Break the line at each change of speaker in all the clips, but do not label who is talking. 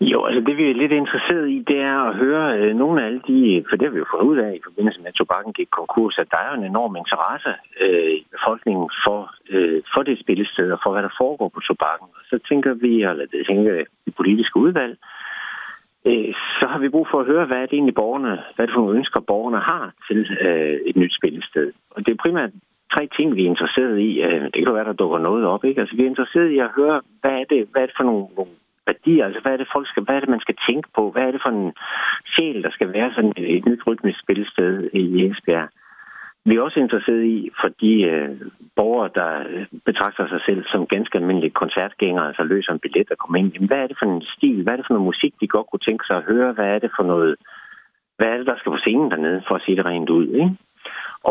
Jo, altså det vi er lidt interesseret i, det er at høre øh, nogle af alle de, for det har vi jo fået ud af i forbindelse med, at tobakken gik konkurs, at der er en enorm interesse øh, i befolkningen for, øh, for det spillested og for, hvad der foregår på tobakken. Og så tænker vi, eller det tænker det politiske udvalg, øh, så har vi brug for at høre, hvad er det egentlig borgerne, hvad det for nogle ønsker borgerne har til øh, et nyt spillested. Og det er primært tre ting, vi er interesseret i. Øh, det kan være, der dukker noget op. Ikke? Altså, vi er interesseret i at høre, hvad er det, hvad er det for nogle, nogle værdier? Altså, hvad er det, folk skal, hvad er det, man skal tænke på? Hvad er det for en sjæl, der skal være sådan et, et nyt rytmisk spillested i Esbjerg? Vi er også interesseret i, for de øh, borgere, der øh, betragter sig selv som ganske almindelige koncertgængere, altså løser en billet og kommer ind, jamen, hvad er det for en stil? Hvad er det for noget musik, de godt kunne tænke sig at høre? Hvad er det for noget, hvad er det, der skal på scenen dernede, for at sige det rent ud, ikke?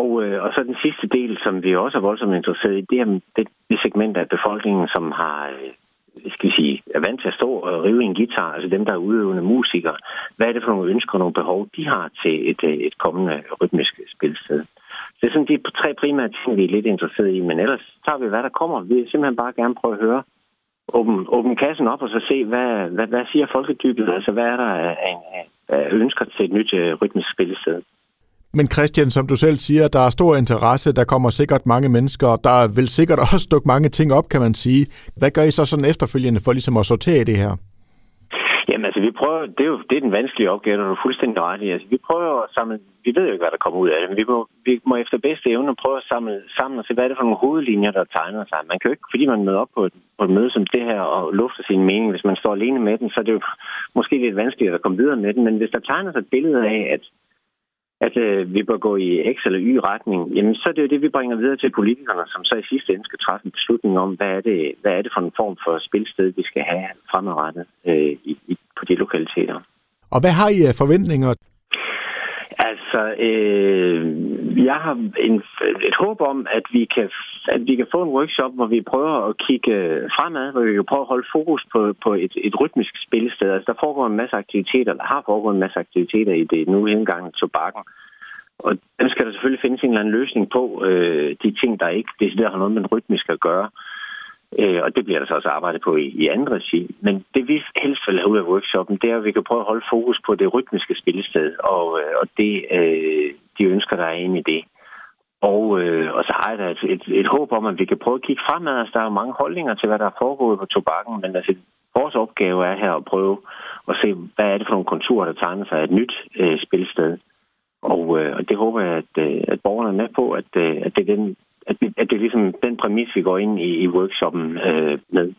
Og, øh, og så den sidste del, som vi også er voldsomt interesseret i, det er det, det segment af befolkningen, som har øh, skal vi sige, er vant til at stå og rive en guitar, altså dem, der er udøvende musikere. Hvad er det for nogle ønsker og nogle behov, de har til et, øh, et kommende rytmisk spilsted? Det er sådan de tre primære ting, vi er lidt interesseret i, men ellers tager vi, hvad der kommer. Vi vil simpelthen bare gerne prøve at høre, åbne, åbne kassen op og så se, hvad, hvad, hvad siger folkedybet? Altså, hvad er der af, af, af ønsker til et nyt øh, rytmisk spilsted?
Men Christian, som du selv siger, der er stor interesse, der kommer sikkert mange mennesker, og der vil sikkert også dukke mange ting op, kan man sige. Hvad gør I så sådan efterfølgende for ligesom at sortere det her?
Jamen altså, vi prøver, det er jo det er den vanskelige opgave, når du er fuldstændig ret i. Altså, vi prøver at samle, vi ved jo ikke, hvad der kommer ud af det, men vi må, vi må efter bedste evne prøve at samle sammen og se, hvad er det for nogle hovedlinjer, der tegner sig. Man kan jo ikke, fordi man møder op på et, på et møde som det her og lufter sin mening, hvis man står alene med den, så er det jo måske lidt vanskeligt at komme videre med den, men hvis der tegner sig et billede af, at at øh, vi bør gå i X eller Y-retning, jamen så er det jo det, vi bringer videre til politikerne, som så i sidste ende skal træffe en beslutning om, hvad er det, hvad er det for en form for spilsted, vi skal have fremadrettet øh, i, i, på de lokaliteter.
Og hvad har I af forventninger
Altså, øh, jeg har en, et håb om, at vi, kan, at vi kan få en workshop, hvor vi prøver at kigge øh, fremad, hvor vi kan prøve at holde fokus på, på et, et rytmisk spillested. Altså, der foregår en masse aktiviteter, der har foregået en masse aktiviteter i det nu engang tobakken. Og dem skal der selvfølgelig findes en eller anden løsning på, øh, de ting, der ikke decideret har noget med rytmisk at gøre. Øh, og det bliver der så også arbejdet på i, i andre regi. Men det vi helst vil have ud af workshoppen, det er, at vi kan prøve at holde fokus på det rytmiske spillested, og, øh, og det, øh, de ønsker, der er inde i det. Og, øh, og så har jeg da et, et, et håb om, at vi kan prøve at kigge fremad. Altså, der er jo mange holdninger til, hvad der er foregået på tobakken, men altså, vores opgave er her at prøve at se, hvad er det for nogle konturer, der tegner sig af et nyt øh, spilsted. Og, øh, og det håber jeg, at, øh, at borgerne er med på, at, øh, at det er den at det, at det er ligesom den præmis, vi går ind i, i workshoppen øh, med.